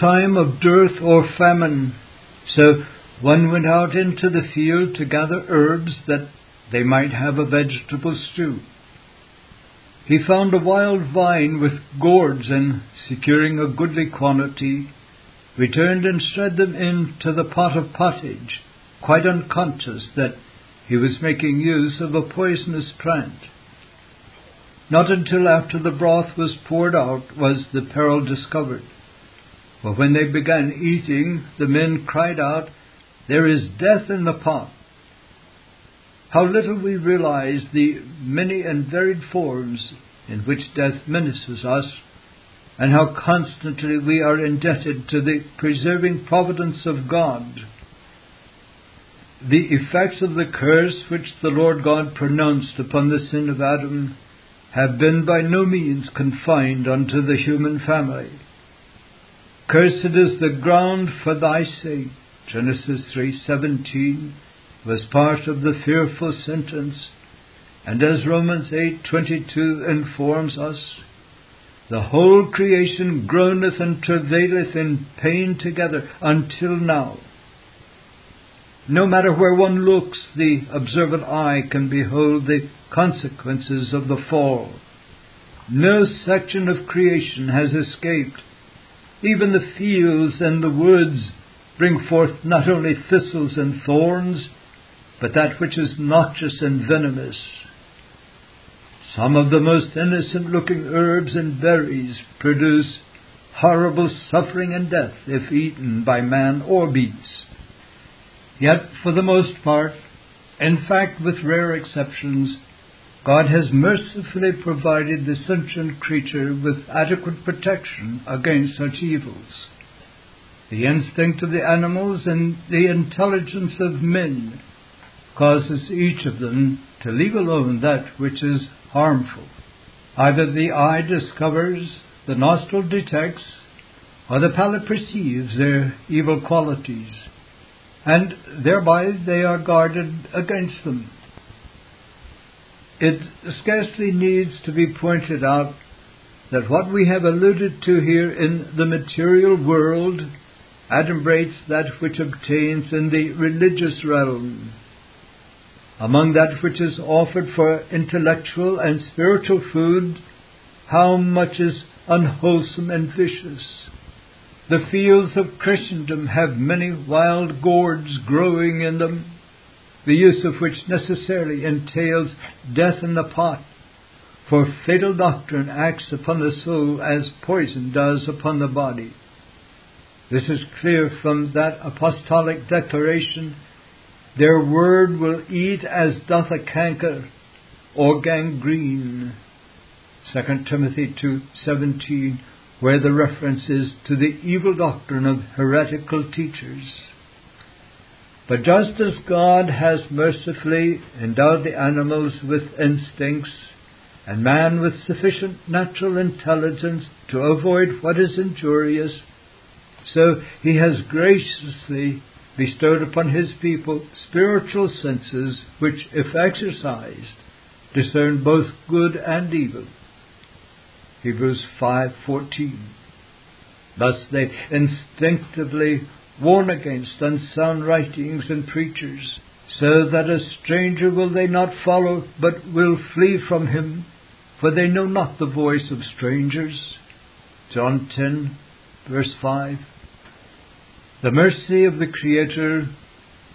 time of dearth or famine. So one went out into the field to gather herbs that they might have a vegetable stew. He found a wild vine with gourds, and securing a goodly quantity, returned and spread them into the pot of pottage, quite unconscious that he was making use of a poisonous plant. Not until after the broth was poured out was the peril discovered. For when they began eating, the men cried out, There is death in the pot. How little we realize the many and varied forms in which death menaces us, and how constantly we are indebted to the preserving providence of God. The effects of the curse which the Lord God pronounced upon the sin of Adam have been by no means confined unto the human family. Cursed is the ground for thy sake, Genesis 3:17 was part of the fearful sentence, and as Romans 8:22 informs us, the whole creation groaneth and travaileth in pain together until now. No matter where one looks, the observant eye can behold the consequences of the fall. No section of creation has escaped. Even the fields and the woods bring forth not only thistles and thorns, but that which is noxious and venomous. Some of the most innocent looking herbs and berries produce horrible suffering and death if eaten by man or beast. Yet, for the most part, in fact, with rare exceptions, God has mercifully provided the sentient creature with adequate protection against such evils. The instinct of the animals and the intelligence of men causes each of them to leave alone that which is harmful. Either the eye discovers, the nostril detects, or the palate perceives their evil qualities and thereby they are guarded against them. It scarcely needs to be pointed out that what we have alluded to here in the material world adumbrates that which obtains in the religious realm. Among that which is offered for intellectual and spiritual food, how much is unwholesome and vicious. The fields of Christendom have many wild gourds growing in them, the use of which necessarily entails death in the pot, for fatal doctrine acts upon the soul as poison does upon the body. This is clear from that apostolic declaration, their word will eat as doth a canker or gangrene. 2 Timothy 2:17 where the reference is to the evil doctrine of heretical teachers. But just as God has mercifully endowed the animals with instincts, and man with sufficient natural intelligence to avoid what is injurious, so he has graciously bestowed upon his people spiritual senses which, if exercised, discern both good and evil. Hebrews 5:14. Thus they instinctively warn against unsound writings and preachers, so that a stranger will they not follow, but will flee from him, for they know not the voice of strangers. John 10, verse 5. The mercy of the Creator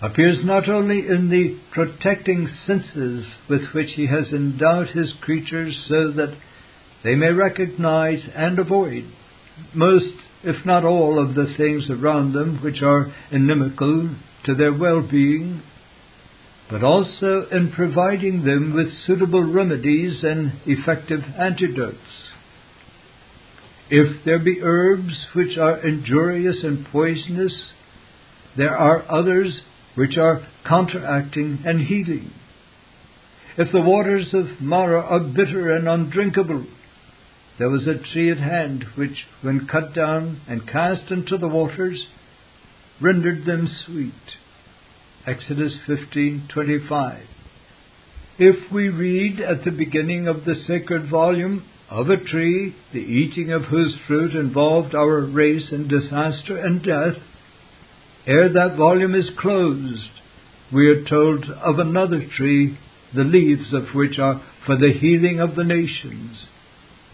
appears not only in the protecting senses with which He has endowed His creatures so that they may recognize and avoid most, if not all, of the things around them which are inimical to their well being, but also in providing them with suitable remedies and effective antidotes. If there be herbs which are injurious and poisonous, there are others which are counteracting and healing. If the waters of Marah are bitter and undrinkable, there was a tree at hand which, when cut down and cast into the waters, rendered them sweet. Exodus 15:25. If we read at the beginning of the sacred volume of a tree, the eating of whose fruit involved our race in disaster and death, ere that volume is closed, we are told of another tree, the leaves of which are for the healing of the nations.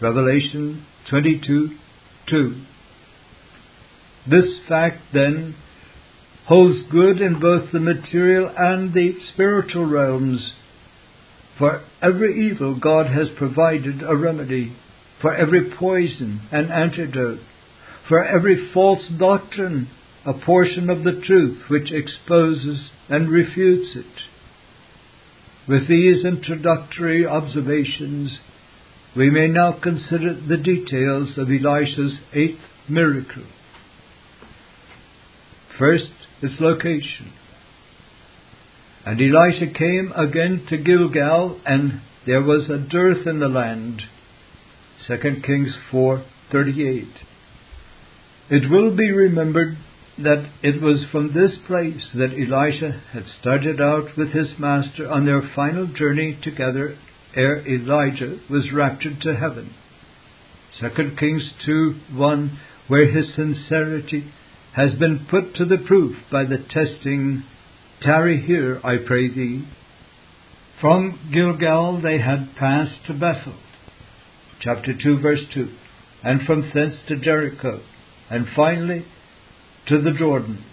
Revelation 22 2. This fact, then, holds good in both the material and the spiritual realms. For every evil, God has provided a remedy. For every poison, an antidote. For every false doctrine, a portion of the truth which exposes and refutes it. With these introductory observations, we may now consider the details of Elisha's eighth miracle. First, its location. And Elisha came again to Gilgal, and there was a dearth in the land. 2 Kings 4:38. It will be remembered that it was from this place that Elisha had started out with his master on their final journey together ere Elijah was raptured to heaven. 2 Kings 2 1, where his sincerity has been put to the proof by the testing, Tarry here, I pray thee. From Gilgal they had passed to Bethel, chapter 2, verse 2, and from thence to Jericho, and finally to the Jordan.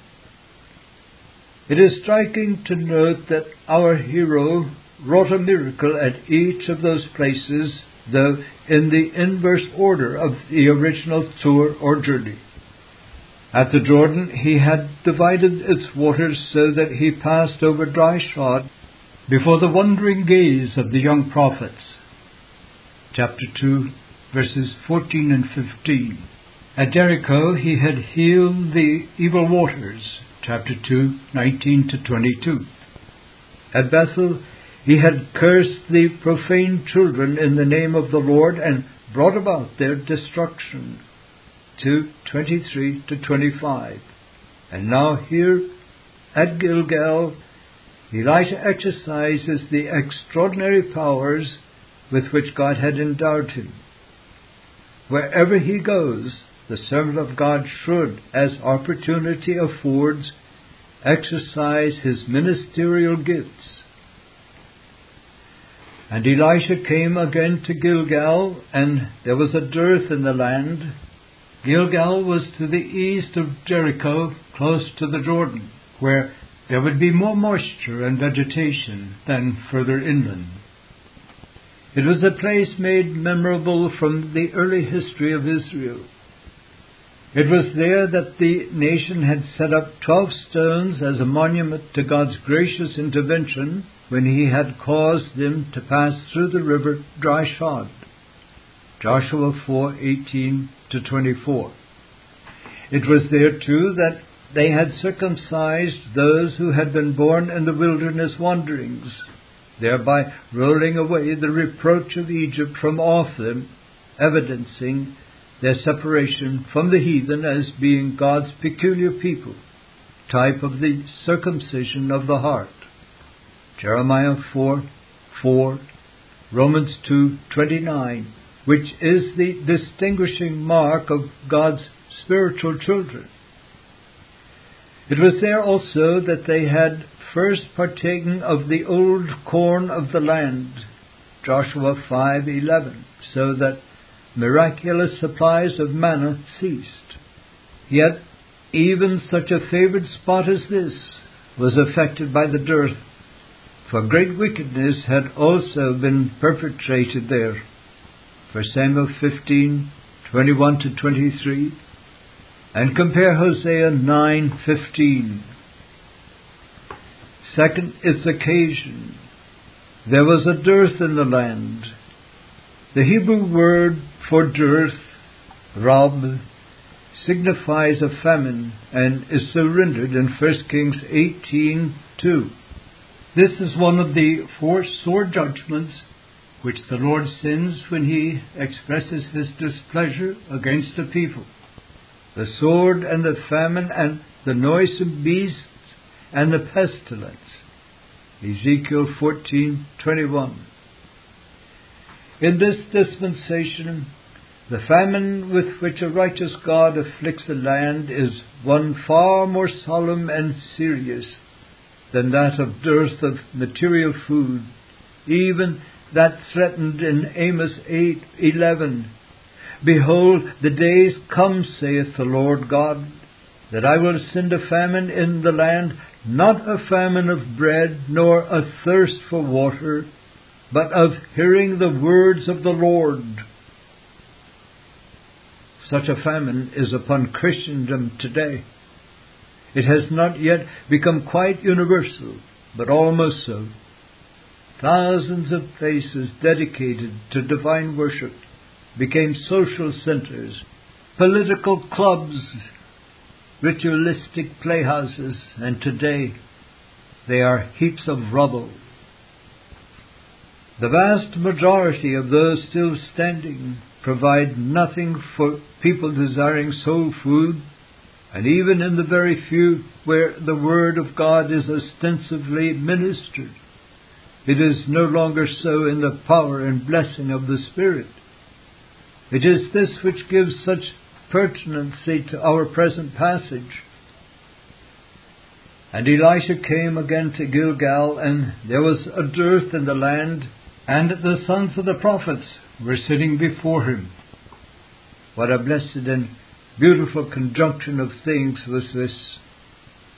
It is striking to note that our hero wrought a miracle at each of those places, though in the inverse order of the original tour or journey. At the Jordan, he had divided its waters so that he passed over dry shod before the wondering gaze of the young prophets. Chapter 2, verses 14 and 15. At Jericho, he had healed the evil waters. Chapter 2, 19 to 22. At Bethel, he had cursed the profane children in the name of the Lord and brought about their destruction. 2 23 to 25. And now here at Gilgal, Elisha exercises the extraordinary powers with which God had endowed him. Wherever he goes, the servant of God should, as opportunity affords, exercise his ministerial gifts. And Elisha came again to Gilgal, and there was a dearth in the land. Gilgal was to the east of Jericho, close to the Jordan, where there would be more moisture and vegetation than further inland. It was a place made memorable from the early history of Israel. It was there that the nation had set up twelve stones as a monument to God's gracious intervention when he had caused them to pass through the river dry shod. Joshua 4:18 to 24. It was there too that they had circumcised those who had been born in the wilderness wanderings, thereby rolling away the reproach of Egypt from off them, evidencing their separation from the heathen as being God's peculiar people, type of the circumcision of the heart. Jeremiah 4 4, Romans 2 29, which is the distinguishing mark of God's spiritual children. It was there also that they had first partaken of the old corn of the land, Joshua 5:11, so that miraculous supplies of manna ceased. Yet even such a favored spot as this was affected by the dearth for great wickedness had also been perpetrated there. For Samuel 15, 21 to 23, and compare Hosea 9:15. Second, its occasion. There was a dearth in the land. The Hebrew word for dearth, rab, signifies a famine and is so rendered in 1 Kings 18:2. This is one of the four sore judgments which the Lord sends when he expresses his displeasure against a people. The sword and the famine and the noisome beasts and the pestilence. Ezekiel 14:21. In this dispensation, the famine with which a righteous God afflicts a land is one far more solemn and serious than that of dearth of material food, even that threatened in Amos 8:11. Behold, the days come, saith the Lord God, that I will send a famine in the land, not a famine of bread, nor a thirst for water, but of hearing the words of the Lord. Such a famine is upon Christendom today. It has not yet become quite universal, but almost so. Thousands of places dedicated to divine worship became social centers, political clubs, ritualistic playhouses, and today they are heaps of rubble. The vast majority of those still standing provide nothing for people desiring soul food, and even in the very few where the Word of God is ostensibly ministered, it is no longer so in the power and blessing of the Spirit. It is this which gives such pertinency to our present passage. And Elisha came again to Gilgal, and there was a dearth in the land, and the sons of the prophets were sitting before him. What a blessed and beautiful conjunction of things was this!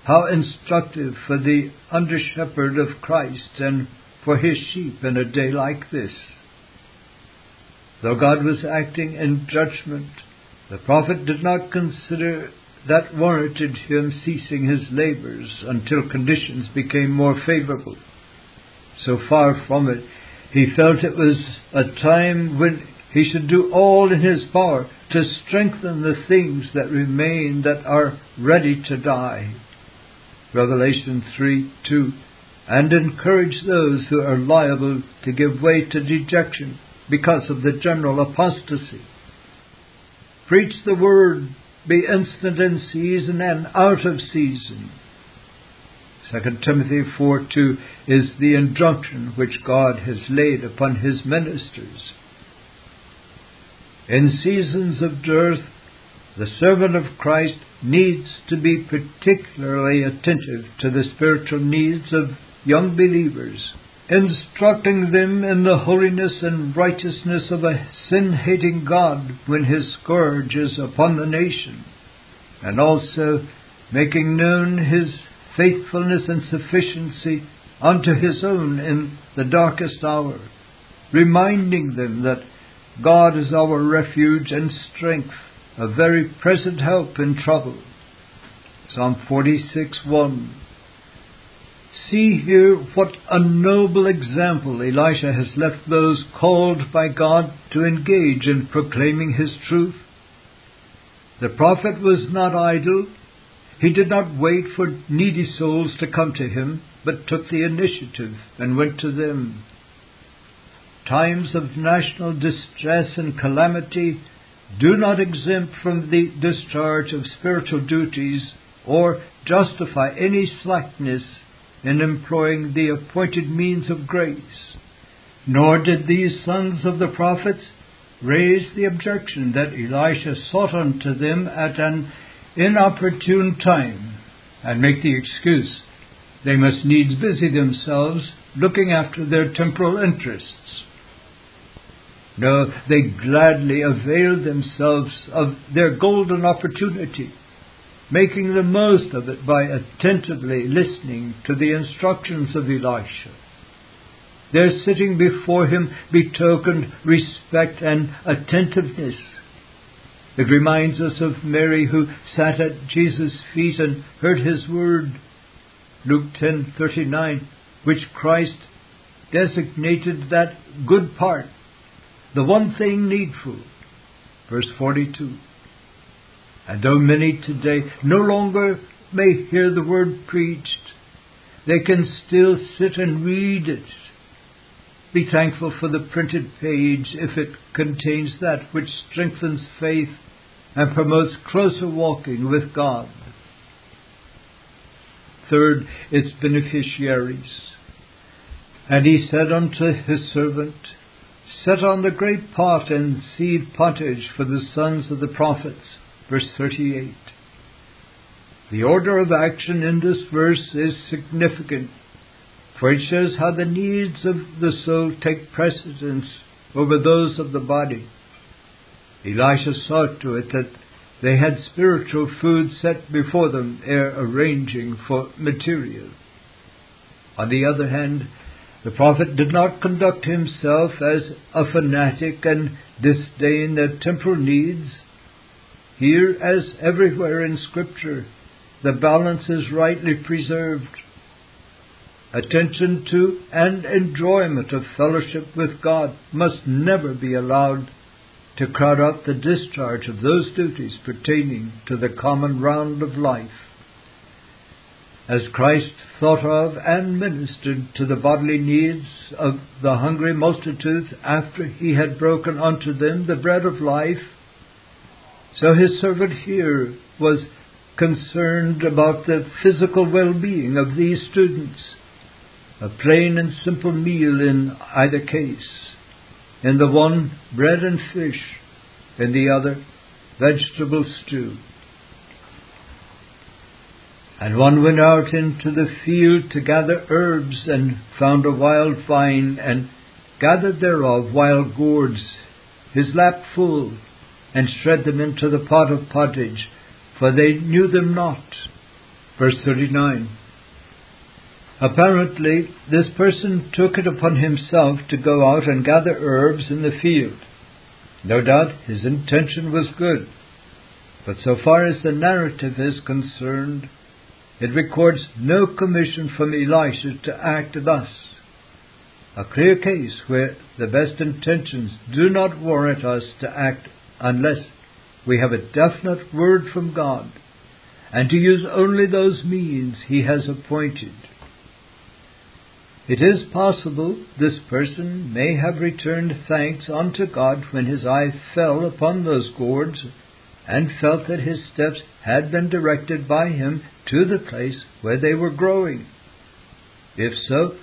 How instructive for the under shepherd of Christ and for his sheep in a day like this. Though God was acting in judgment, the prophet did not consider that warranted him ceasing his labors until conditions became more favorable. So far from it, he felt it was a time when he should do all in his power to strengthen the things that remain that are ready to die. Revelation 3 2 and encourage those who are liable to give way to dejection because of the general apostasy. Preach the word, be instant in season and out of season. 2 Timothy 4 2 is the injunction which God has laid upon his ministers. In seasons of dearth, the servant of Christ needs to be particularly attentive to the spiritual needs of young believers, instructing them in the holiness and righteousness of a sin hating God when his scourge is upon the nation, and also making known his faithfulness and sufficiency unto his own in the darkest hour, reminding them that God is our refuge and strength, a very present help in trouble. Psalm 46 1 see here what a noble example Elisha has left those called by God to engage in proclaiming his truth. The prophet was not idle. He did not wait for needy souls to come to him, but took the initiative and went to them. Times of national distress and calamity do not exempt from the discharge of spiritual duties or justify any slackness in employing the appointed means of grace. Nor did these sons of the prophets raise the objection that Elisha sought unto them at an inopportune time, and make the excuse they must needs busy themselves looking after their temporal interests. No, they gladly availed themselves of their golden opportunity making the most of it by attentively listening to the instructions of Elisha. Their sitting before him betokened respect and attentiveness. It reminds us of Mary who sat at Jesus' feet and heard his word. Luke 10:39, which Christ designated that good part, the one thing needful. Verse 42. And though many today no longer may hear the word preached, they can still sit and read it. Be thankful for the printed page if it contains that which strengthens faith and promotes closer walking with God. Third, its beneficiaries. And he said unto his servant, set on the great pot and seed pottage for the sons of the prophets. Verse 38. The order of action in this verse is significant, for it shows how the needs of the soul take precedence over those of the body. Elisha saw to it that they had spiritual food set before them ere arranging for material. On the other hand, the prophet did not conduct himself as a fanatic and disdain their temporal needs. Here, as everywhere in Scripture, the balance is rightly preserved. Attention to and enjoyment of fellowship with God must never be allowed to crowd out the discharge of those duties pertaining to the common round of life as Christ thought of and ministered to the bodily needs of the hungry multitudes after he had broken unto them the bread of life, so his servant here was concerned about the physical well-being of these students. A plain and simple meal in either case. In the one, bread and fish. In the other, vegetable stew. And one went out into the field to gather herbs, and found a wild vine, and gathered thereof wild gourds, his lap full, and shred them into the pot of pottage, for they knew them not. Verse 39. Apparently, this person took it upon himself to go out and gather herbs in the field. No doubt his intention was good, but so far as the narrative is concerned, it records no commission from Elisha to act thus. A clear case where the best intentions do not warrant us to act unless we have a definite word from God and to use only those means He has appointed. It is possible this person may have returned thanks unto God when his eye fell upon those gourds and felt that his steps had been directed by him to the place where they were growing. If so,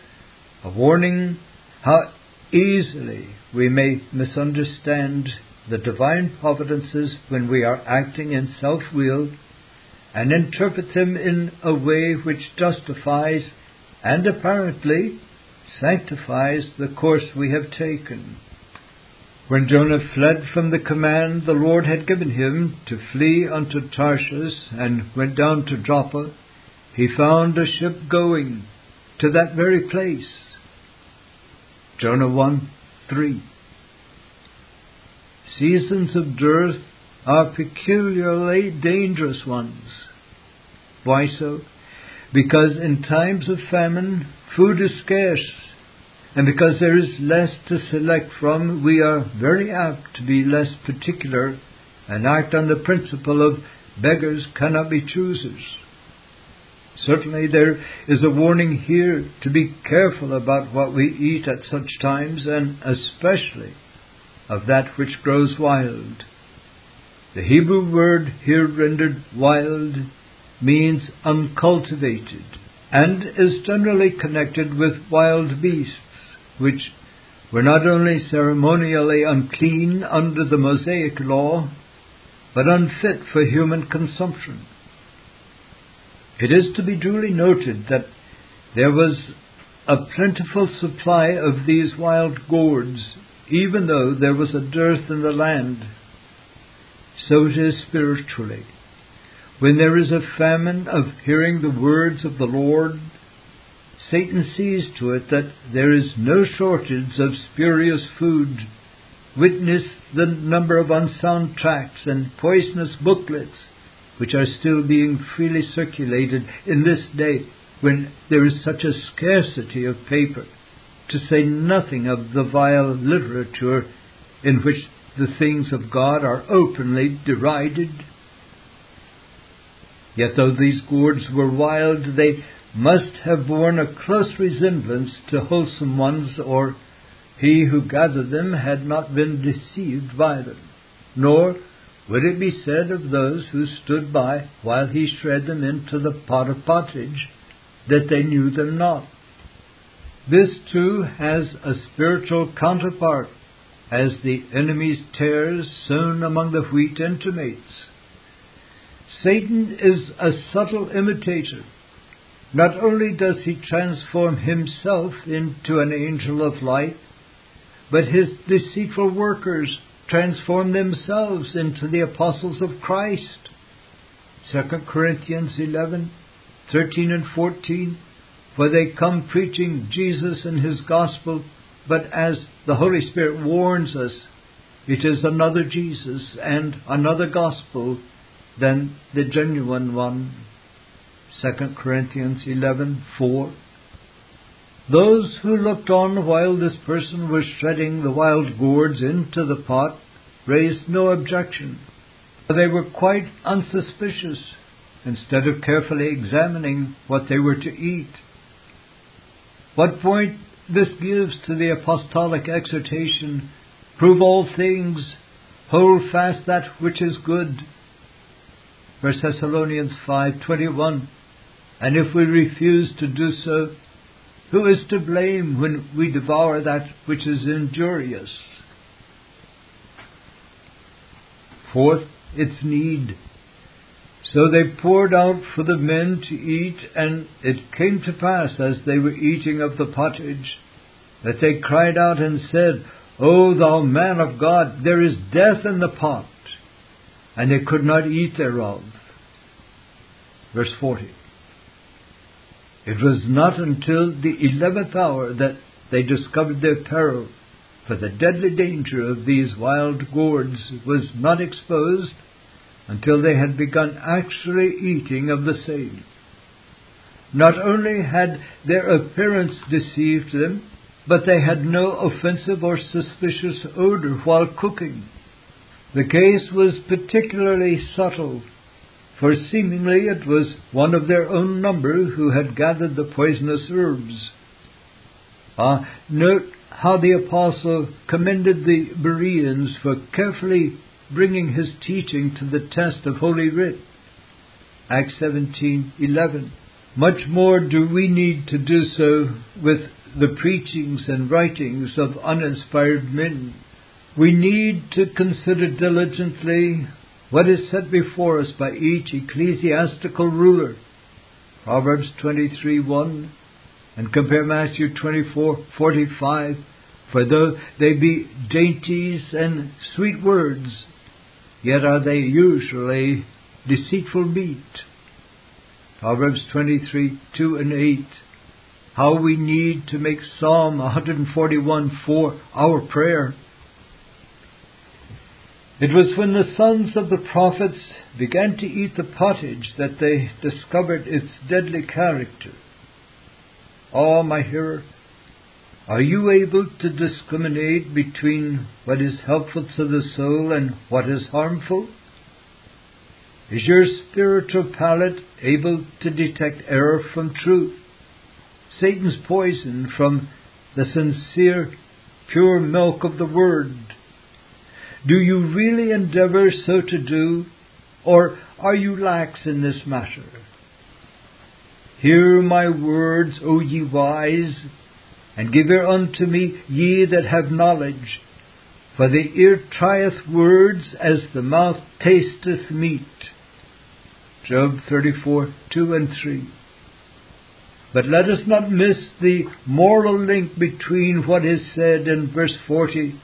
a warning how easily we may misunderstand the divine providences when we are acting in self will and interpret them in a way which justifies and apparently sanctifies the course we have taken. When Jonah fled from the command the Lord had given him to flee unto Tarshish and went down to Joppa, he found a ship going to that very place. Jonah 1 3. Seasons of dearth are peculiarly dangerous ones. Why so? Because in times of famine, food is scarce and because there is less to select from, we are very apt to be less particular and act on the principle of beggars cannot be choosers. Certainly, there is a warning here to be careful about what we eat at such times, and especially of that which grows wild. The Hebrew word here rendered wild means uncultivated and is generally connected with wild beasts which were not only ceremonially unclean under the Mosaic law, but unfit for human consumption. It is to be duly noted that there was a plentiful supply of these wild gourds, even though there was a dearth in the land. So it is spiritually. When there is a famine of hearing the words of the Lord, Satan sees to it that there is no shortage of spurious food. Witness the number of unsound tracts and poisonous booklets which are still being freely circulated in this day when there is such a scarcity of paper, to say nothing of the vile literature in which the things of God are openly derided. Yet though these gourds were wild, they must have borne a close resemblance to wholesome ones, or he who gathered them had not been deceived by them. Nor would it be said of those who stood by while he shred them into the pot of pottage that they knew them not. This too has a spiritual counterpart as the enemy's tares sown among the wheat intimates. Satan is a subtle imitator. Not only does he transform himself into an angel of light, but his deceitful workers transform themselves into the apostles of Christ. 2 Corinthians 11, 13 and 14. For they come preaching Jesus and his gospel, but as the Holy Spirit warns us, it is another Jesus and another gospel than the genuine one. 2 Corinthians 11:4 Those who looked on while this person was shredding the wild gourds into the pot raised no objection. They were quite unsuspicious instead of carefully examining what they were to eat. What point this gives to the apostolic exhortation prove all things, hold fast that which is good. 1 Thessalonians 5:21 And if we refuse to do so, who is to blame when we devour that which is injurious? Fourth, its need. So they poured out for the men to eat, and it came to pass, as they were eating of the pottage, that they cried out and said, O thou man of God, there is death in the pot. And they could not eat thereof. Verse 40. It was not until the eleventh hour that they discovered their peril, for the deadly danger of these wild gourds was not exposed until they had begun actually eating of the same. Not only had their appearance deceived them, but they had no offensive or suspicious odor while cooking. The case was particularly subtle, for seemingly it was one of their own number who had gathered the poisonous herbs. Ah, note how the apostle commended the Bereans for carefully bringing his teaching to the test of Holy Writ. Acts 17:11. Much more do we need to do so with the preachings and writings of uninspired men. We need to consider diligently what is set before us by each ecclesiastical ruler. Proverbs 23:1 and compare Matthew 24:45 for though they be dainties and sweet words yet are they usually deceitful meat. Proverbs 23:2 and 8. How we need to make Psalm 141, 4 our prayer. It was when the sons of the prophets began to eat the pottage that they discovered its deadly character. Oh, my hearer, are you able to discriminate between what is helpful to the soul and what is harmful? Is your spiritual palate able to detect error from truth, Satan's poison from the sincere, pure milk of the Word? Do you really endeavor so to do, or are you lax in this matter? Hear my words, O ye wise, and give ear unto me, ye that have knowledge. For the ear trieth words as the mouth tasteth meat. Job 34, 2 and 3. But let us not miss the moral link between what is said in verse 40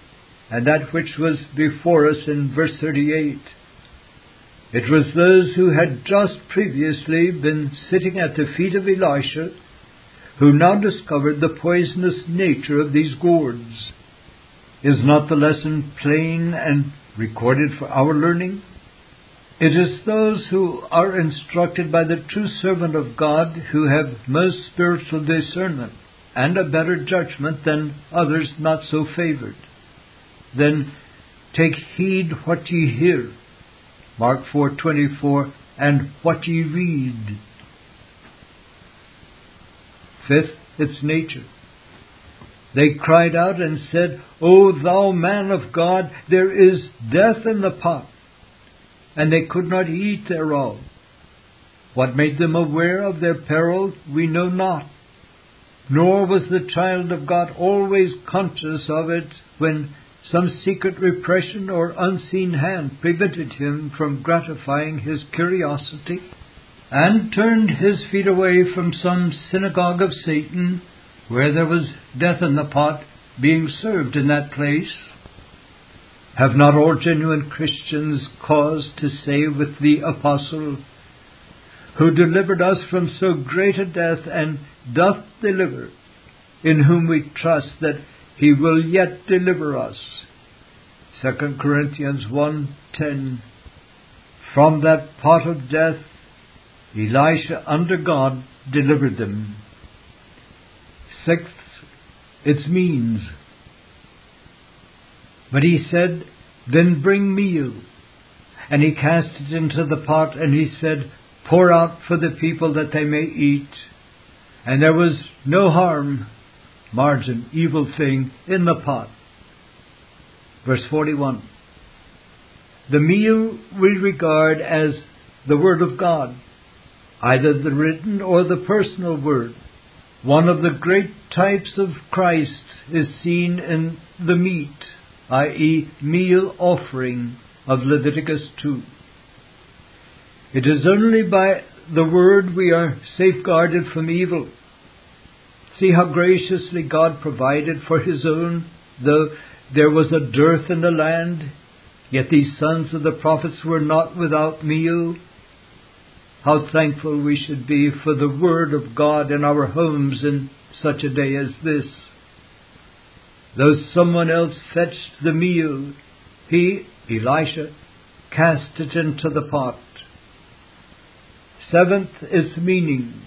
and that which was before us in verse 38. It was those who had just previously been sitting at the feet of Elisha who now discovered the poisonous nature of these gourds. Is not the lesson plain and recorded for our learning? It is those who are instructed by the true servant of God who have most spiritual discernment and a better judgment than others not so favored. Then take heed what ye hear. Mark 4:24 and what ye read. Fifth, its nature. They cried out and said, O thou man of God, there is death in the pot. And they could not eat thereof. What made them aware of their peril, we know not. Nor was the child of God always conscious of it when some secret repression or unseen hand prevented him from gratifying his curiosity, and turned his feet away from some synagogue of Satan, where there was death in the pot being served in that place? Have not all genuine Christians cause to say with the Apostle, who delivered us from so great a death and doth deliver, in whom we trust that he will yet deliver us. 2 Corinthians 1:10 From that pot of death Elisha under God delivered them. Sixth, its means. But he said, Then bring me meal. And he cast it into the pot, and he said, Pour out for the people that they may eat. And there was no harm, margin, evil thing, in the pot. Verse 41. The meal we regard as the Word of God, either the written or the personal Word. One of the great types of Christ is seen in the meat, i.e., meal offering of Leviticus 2. It is only by the Word we are safeguarded from evil. See how graciously God provided for His own, though there was a dearth in the land, yet these sons of the prophets were not without meal. How thankful we should be for the Word of God in our homes in such a day as this. Though someone else fetched the meal, he, Elisha, cast it into the pot. Seventh, its meaning.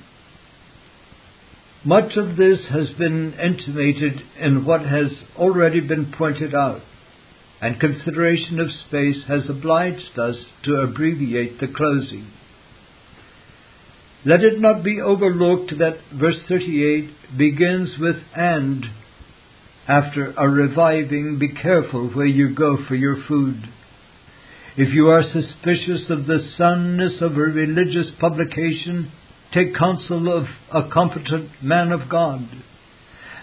Much of this has been intimated in what has already been pointed out, and consideration of space has obliged us to abbreviate the closing. Let it not be overlooked that verse 38 begins with and. After a reviving, be careful where you go for your food. If you are suspicious of the soundness of a religious publication, take counsel of a competent man of God.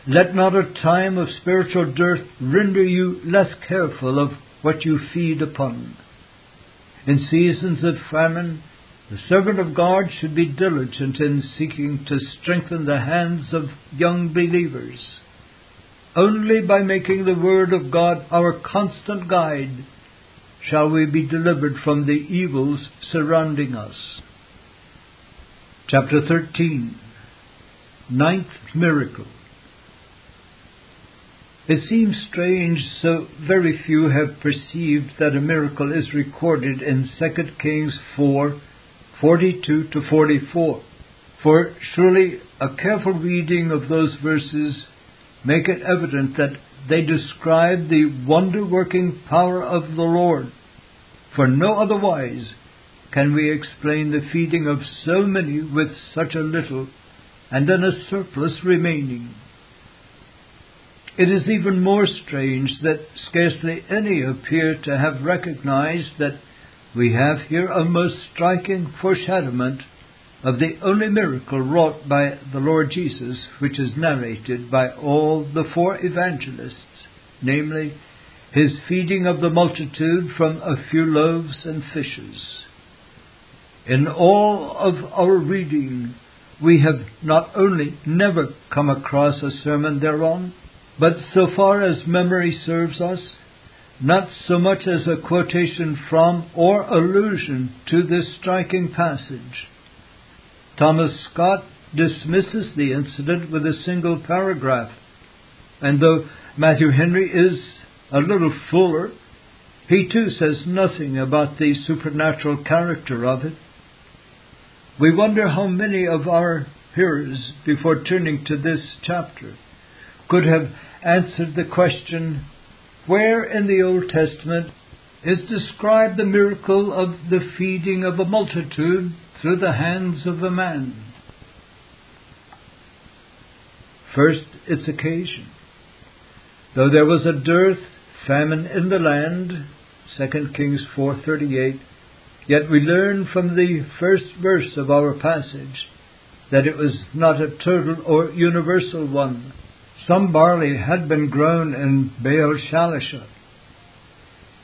Let not a time of spiritual dearth render you less careful of what you feed upon. In seasons of famine, the servant of God should be diligent in seeking to strengthen the hands of young believers. Only by making the Word of God our constant guide shall we be delivered from the evils surrounding us. Chapter 13 Ninth Miracle It seems strange so very few have perceived that a miracle is recorded in 2 Kings 4 42 to 44. For surely a careful reading of those verses make it evident that they describe the wonder working power of the Lord. For no otherwise can we explain the feeding of so many with such a little and then a surplus remaining. It is even more strange that scarcely any appear to have recognized that we have here a most striking foreshadowment of the only miracle wrought by the Lord Jesus which is narrated by all the four evangelists, namely, his feeding of the multitude from a few loaves and fishes. In all of our reading, we have not only never come across a sermon thereon, but so far as memory serves us, not so much as a quotation from or allusion to this striking passage. Thomas Scott dismisses the incident with a single paragraph, and though Matthew Henry is a little fuller, he too says nothing about the supernatural character of it. We wonder how many of our hearers, before turning to this chapter, could have answered the question where in the Old Testament is described the miracle of the feeding of a multitude through the hands of a man. First, its occasion. Though there was a dearth, famine in the land, 2 Kings 4:38, yet we learn from the first verse of our passage that it was not a total or universal one, some barley had been grown in Baal Shalisha,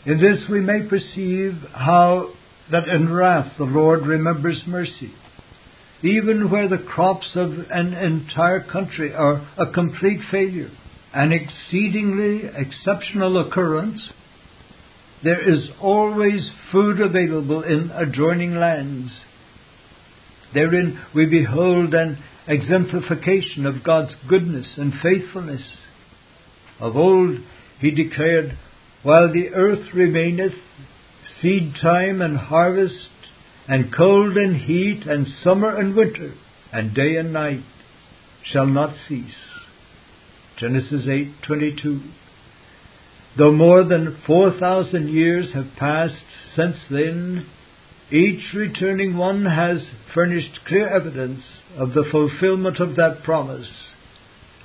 In this we may perceive how that in wrath the Lord remembers mercy. Even where the crops of an entire country are a complete failure, an exceedingly exceptional occurrence, there is always food available in adjoining lands. Therein we behold an exemplification of God's goodness and faithfulness. Of old he declared, While the earth remaineth, seed time and harvest, and cold and heat, and summer and winter, and day and night shall not cease. Genesis 8:22. Though more than 4,000 years have passed since then, each returning one has furnished clear evidence of the fulfillment of that promise,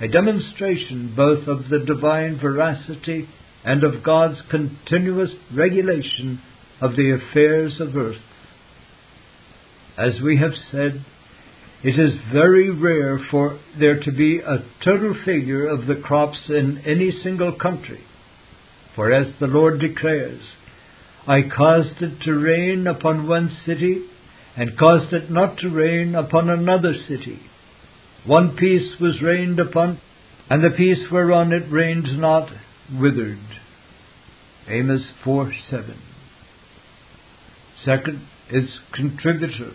a demonstration both of the divine veracity and of God's continuous regulation of the affairs of earth. As we have said, it is very rare for there to be a total failure of the crops in any single country. For as the Lord declares, I caused it to rain upon one city, and caused it not to rain upon another city. One piece was rained upon, and the piece whereon it rained not withered. Amos 4 7. Second, its contributor.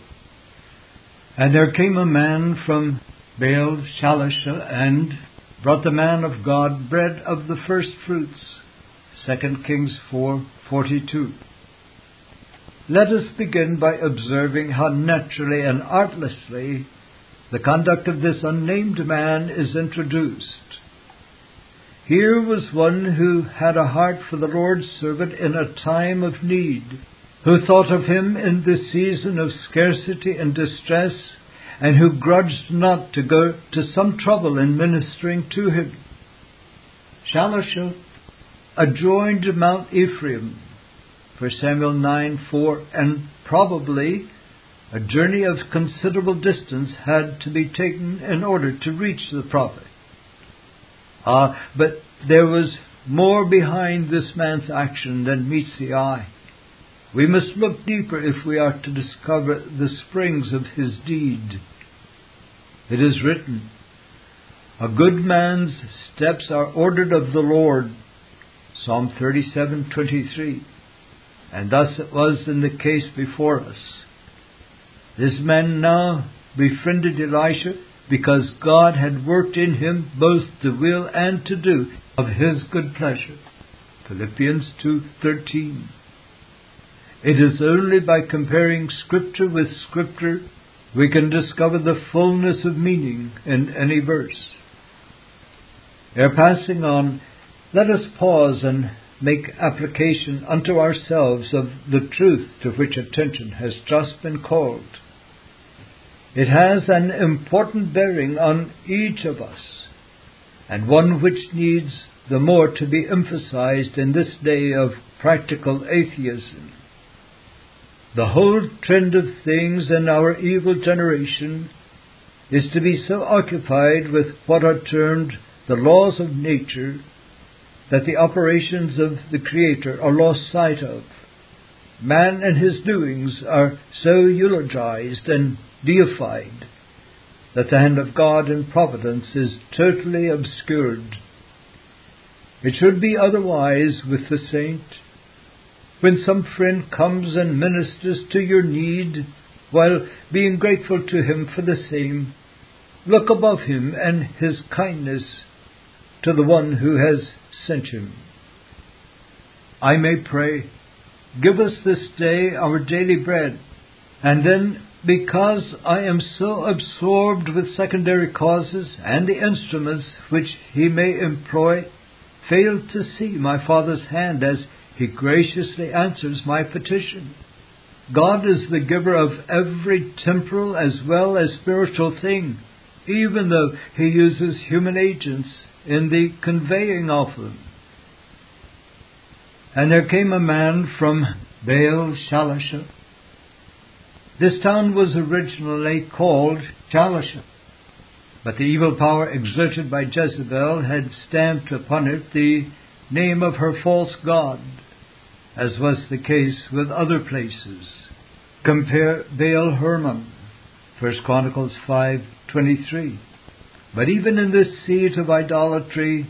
And there came a man from Baal Shalisha, and brought the man of God bread of the first fruits. 2 Kings 4:42. Let us begin by observing how naturally and artlessly the conduct of this unnamed man is introduced. Here was one who had a heart for the Lord's servant in a time of need, who thought of him in the season of scarcity and distress, and who grudged not to go to some trouble in ministering to him. Shalisha adjoined Mount Ephraim, for Samuel 9 4, and probably a journey of considerable distance had to be taken in order to reach the prophet. Ah, but there was more behind this man's action than meets the eye. We must look deeper if we are to discover the springs of his deed. It is written, A good man's steps are ordered of the Lord, Psalm 37:23. And thus it was in the case before us. This man now befriended Elisha because God had worked in him both to will and to do of his good pleasure. Philippians 2:13. It is only by comparing scripture with scripture we can discover the fullness of meaning in any verse. Ere passing on, let us pause and make application unto ourselves of the truth to which attention has just been called. It has an important bearing on each of us, and one which needs the more to be emphasized in this day of practical atheism. The whole trend of things in our evil generation is to be so occupied with what are termed the laws of nature that the operations of the Creator are lost sight of. Man and his doings are so eulogized and deified that the hand of God in providence is totally obscured. It should be otherwise with the saint. When some friend comes and ministers to your need, while being grateful to him for the same, look above him and his kindness to the one who has sent him. I may pray, Give us this day our daily bread, and then, because I am so absorbed with secondary causes and the instruments which he may employ, fail to see my Father's hand as he graciously answers my petition. God is the giver of every temporal as well as spiritual thing, even though he uses human agents in the conveying of them. And there came a man from Baal Shalisha. This town was originally called Shalisha, but the evil power exerted by Jezebel had stamped upon it the name of her false god, as was the case with other places. Compare Baal Hermon, 1 Chronicles 5:23. But even in this seat of idolatry,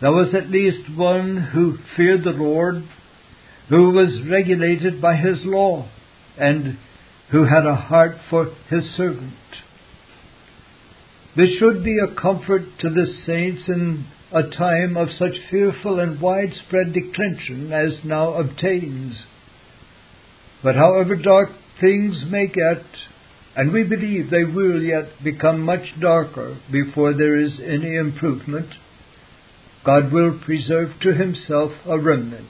there was at least one who feared the Lord, who was regulated by his law, and who had a heart for his servant. This should be a comfort to the saints in a time of such fearful and widespread declension as now obtains. But however dark things may get, and we believe they will yet become much darker before there is any improvement, God will preserve to himself a remnant.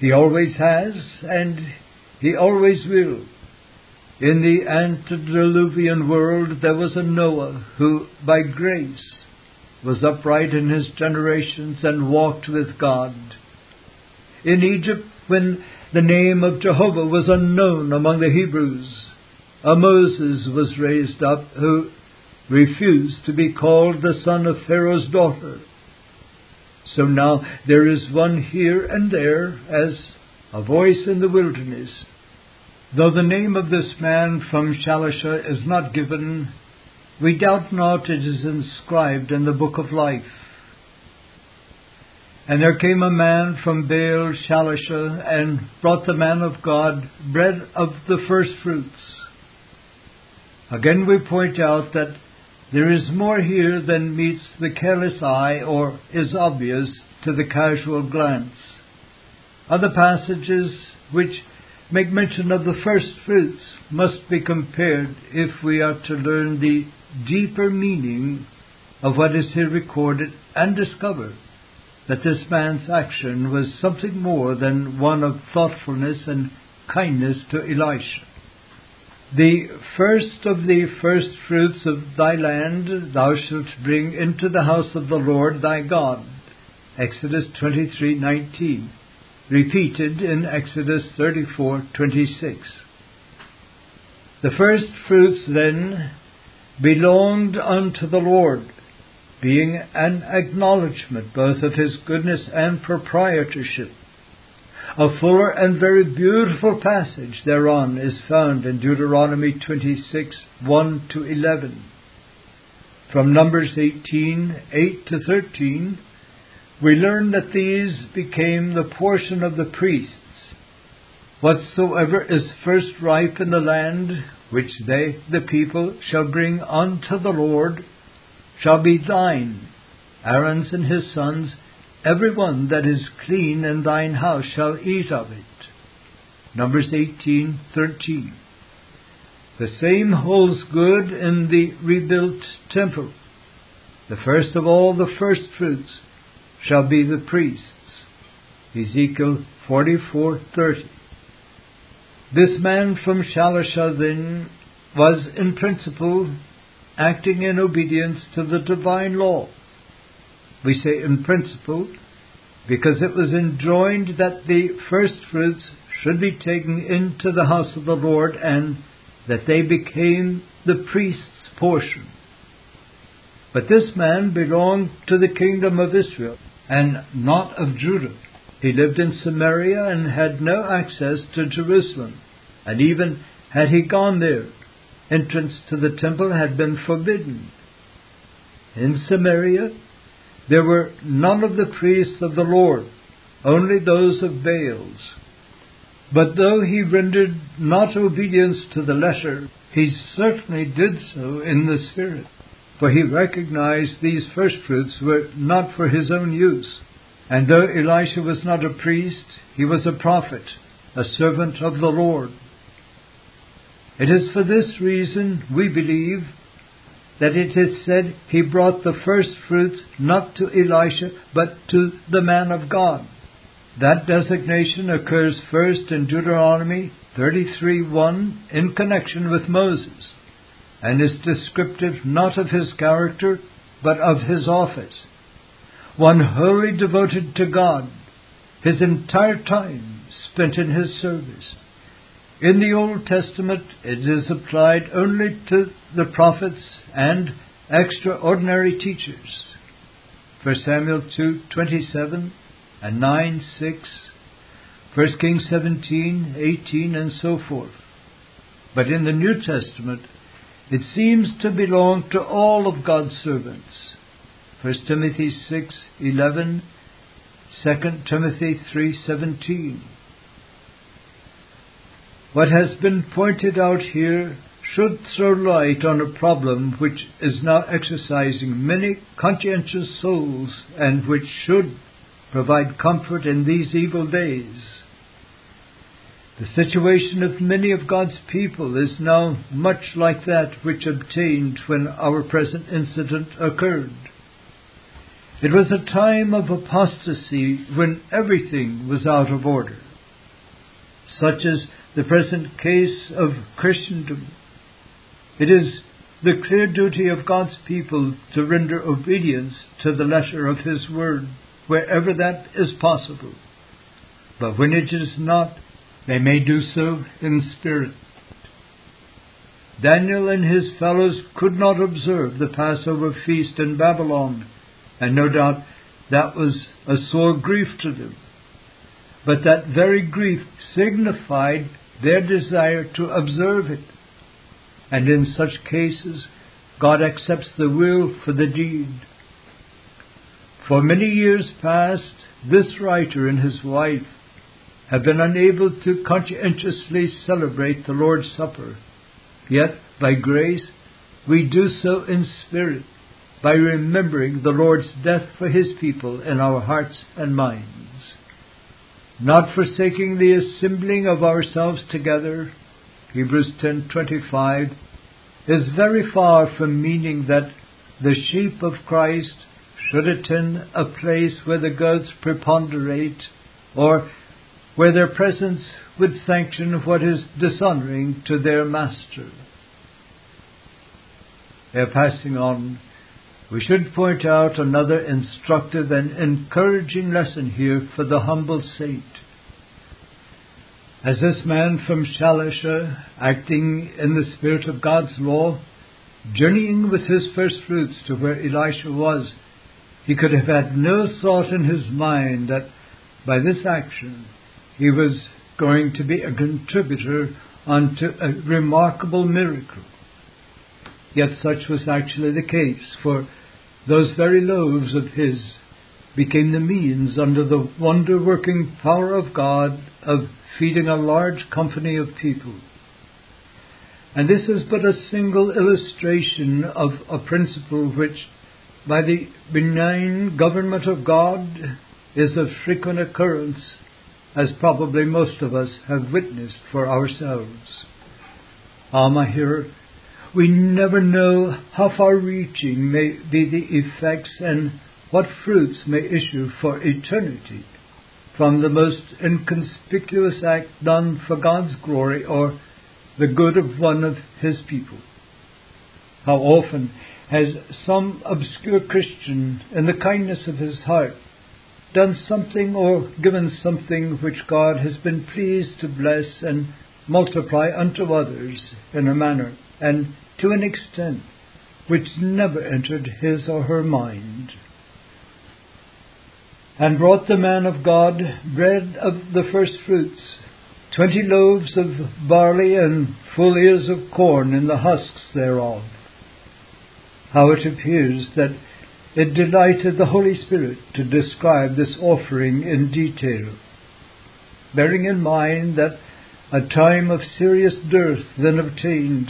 He always has, and he always will. In the antediluvian world there was a Noah who, by grace, was upright in his generations and walked with God. In Egypt, when the name of Jehovah was unknown among the Hebrews, a Moses was raised up who refused to be called the son of Pharaoh's daughter. So now there is one here and there as a voice in the wilderness. Though the name of this man from Shalisha is not given, we doubt not it is inscribed in the book of life. And there came a man from Baal Shalisha and brought the man of God bread of the first fruits. Again we point out that there is more here than meets the careless eye or is obvious to the casual glance. Other passages which make mention of the first fruits must be compared if we are to learn the deeper meaning of what is here recorded and discover that this man's action was something more than one of thoughtfulness and kindness to Elisha. The first of the first fruits of thy land thou shalt bring into the house of the Lord thy God. Exodus 23:19, repeated in Exodus 34:26. The first fruits then belonged unto the Lord, being an acknowledgement both of his goodness and proprietorship. A fuller and very beautiful passage thereon is found in Deuteronomy 26 1 to 11. From Numbers 18 8 to 13, we learn that these became the portion of the priests. Whatsoever is first ripe in the land, which they, the people, shall bring unto the Lord, shall be thine. Aaron's and his sons, every one that is clean in thine house shall eat of it. Numbers 18:13. The same holds good in the rebuilt temple. The first of all the first fruits shall be the priests. Ezekiel 44:30. This man from Shalisha was in principle acting in obedience to the divine law. We say in principle because it was enjoined that the first fruits should be taken into the house of the Lord and that they became the priest's portion. But this man belonged to the kingdom of Israel and not of Judah. He lived in Samaria and had no access to Jerusalem, and even had he gone there, entrance to the temple had been forbidden. In Samaria, there were none of the priests of the Lord, only those of Baals. But though he rendered not obedience to the letter, he certainly did so in the spirit, for he recognized these firstfruits were not for his own use. And though Elisha was not a priest, he was a prophet, a servant of the Lord. It is for this reason, we believe, that it is said he brought the first fruits not to Elisha, but to the man of God. That designation occurs first in Deuteronomy 33:1 in connection with Moses, and is descriptive not of his character, but of his office. One wholly devoted to God, his entire time spent in his service. In the Old Testament, it is applied only to the prophets and extraordinary teachers. 1 Samuel 2:27 and 9:6 1 Kings 17, 18, and so forth. But in the New Testament, it seems to belong to all of God's servants. 1 Timothy 6, 11, 2 Timothy 3, 17. What has been pointed out here should throw light on a problem which is now exercising many conscientious souls and which should provide comfort in these evil days. The situation of many of God's people is now much like that which obtained when our present incident occurred. It was a time of apostasy when everything was out of order, such as the present case of Christendom. It is the clear duty of God's people to render obedience to the letter of His Word wherever that is possible. But when it is not, they may do so in spirit. Daniel and his fellows could not observe the Passover feast in Babylon, and no doubt that was a sore grief to them. But that very grief signified their desire to observe it. And in such cases, God accepts the will for the deed. For many years past, this writer and his wife have been unable to conscientiously celebrate the Lord's Supper. Yet, by grace, we do so in spirit, by remembering the Lord's death for his people in our hearts and minds. Not forsaking the assembling of ourselves together, Hebrews 10:25, is very far from meaning that the sheep of Christ should attend a place where the goats preponderate or where their presence would sanction what is dishonoring to their master. Ere passing on, we should point out another instructive and encouraging lesson here for the humble saint. As this man from Shalisha, acting in the spirit of God's law, journeying with his first fruits to where Elisha was, he could have had no thought in his mind that by this action he was going to be a contributor unto a remarkable miracle. Yet such was actually the case, for those very loaves of his became the means, under the wonder working power of God, of feeding a large company of people. And this is but a single illustration of a principle which by the benign government of God is of frequent occurrence, as probably most of us have witnessed for ourselves. Ah, my hearer, we never know how far reaching may be the effects and what fruits may issue for eternity from the most inconspicuous act done for God's glory or the good of one of His people. How often has some obscure Christian, in the kindness of his heart, done something or given something which God has been pleased to bless and multiply unto others in a manner and to an extent which never entered his or her mind. And brought the man of God bread of the first fruits, twenty loaves of barley and full ears of corn in the husks thereof how it appears that it delighted the Holy Spirit to describe this offering in detail, bearing in mind that a time of serious dearth then obtained,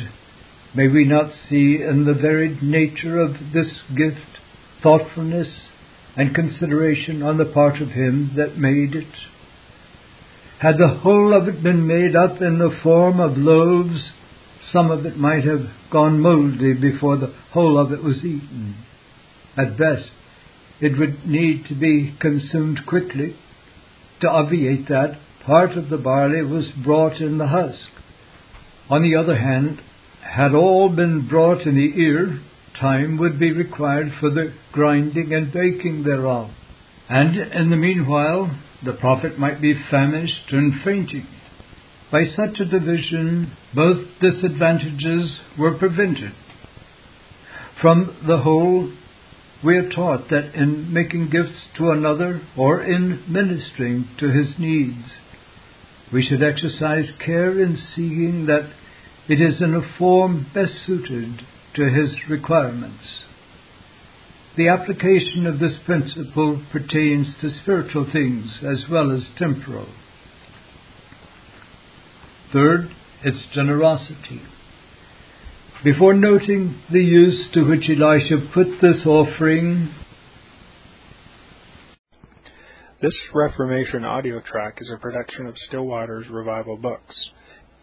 may we not see in the varied nature of this gift thoughtfulness and consideration on the part of Him that made it? Had the whole of it been made up in the form of loaves some of it might have gone mouldy before the whole of it was eaten. At best, it would need to be consumed quickly. To obviate that, part of the barley was brought in the husk. On the other hand, had all been brought in the ear, time would be required for the grinding and baking thereof. And in the meanwhile, the prophet might be famished and fainting. By such a division, both disadvantages were prevented. From the whole, we are taught that in making gifts to another or in ministering to his needs, we should exercise care in seeing that it is in a form best suited to his requirements. The application of this principle pertains to spiritual things as well as temporal. Third, its generosity. Before noting the use to which Elisha put this offering, this Reformation audio track is a production of Still Waters Revival Books.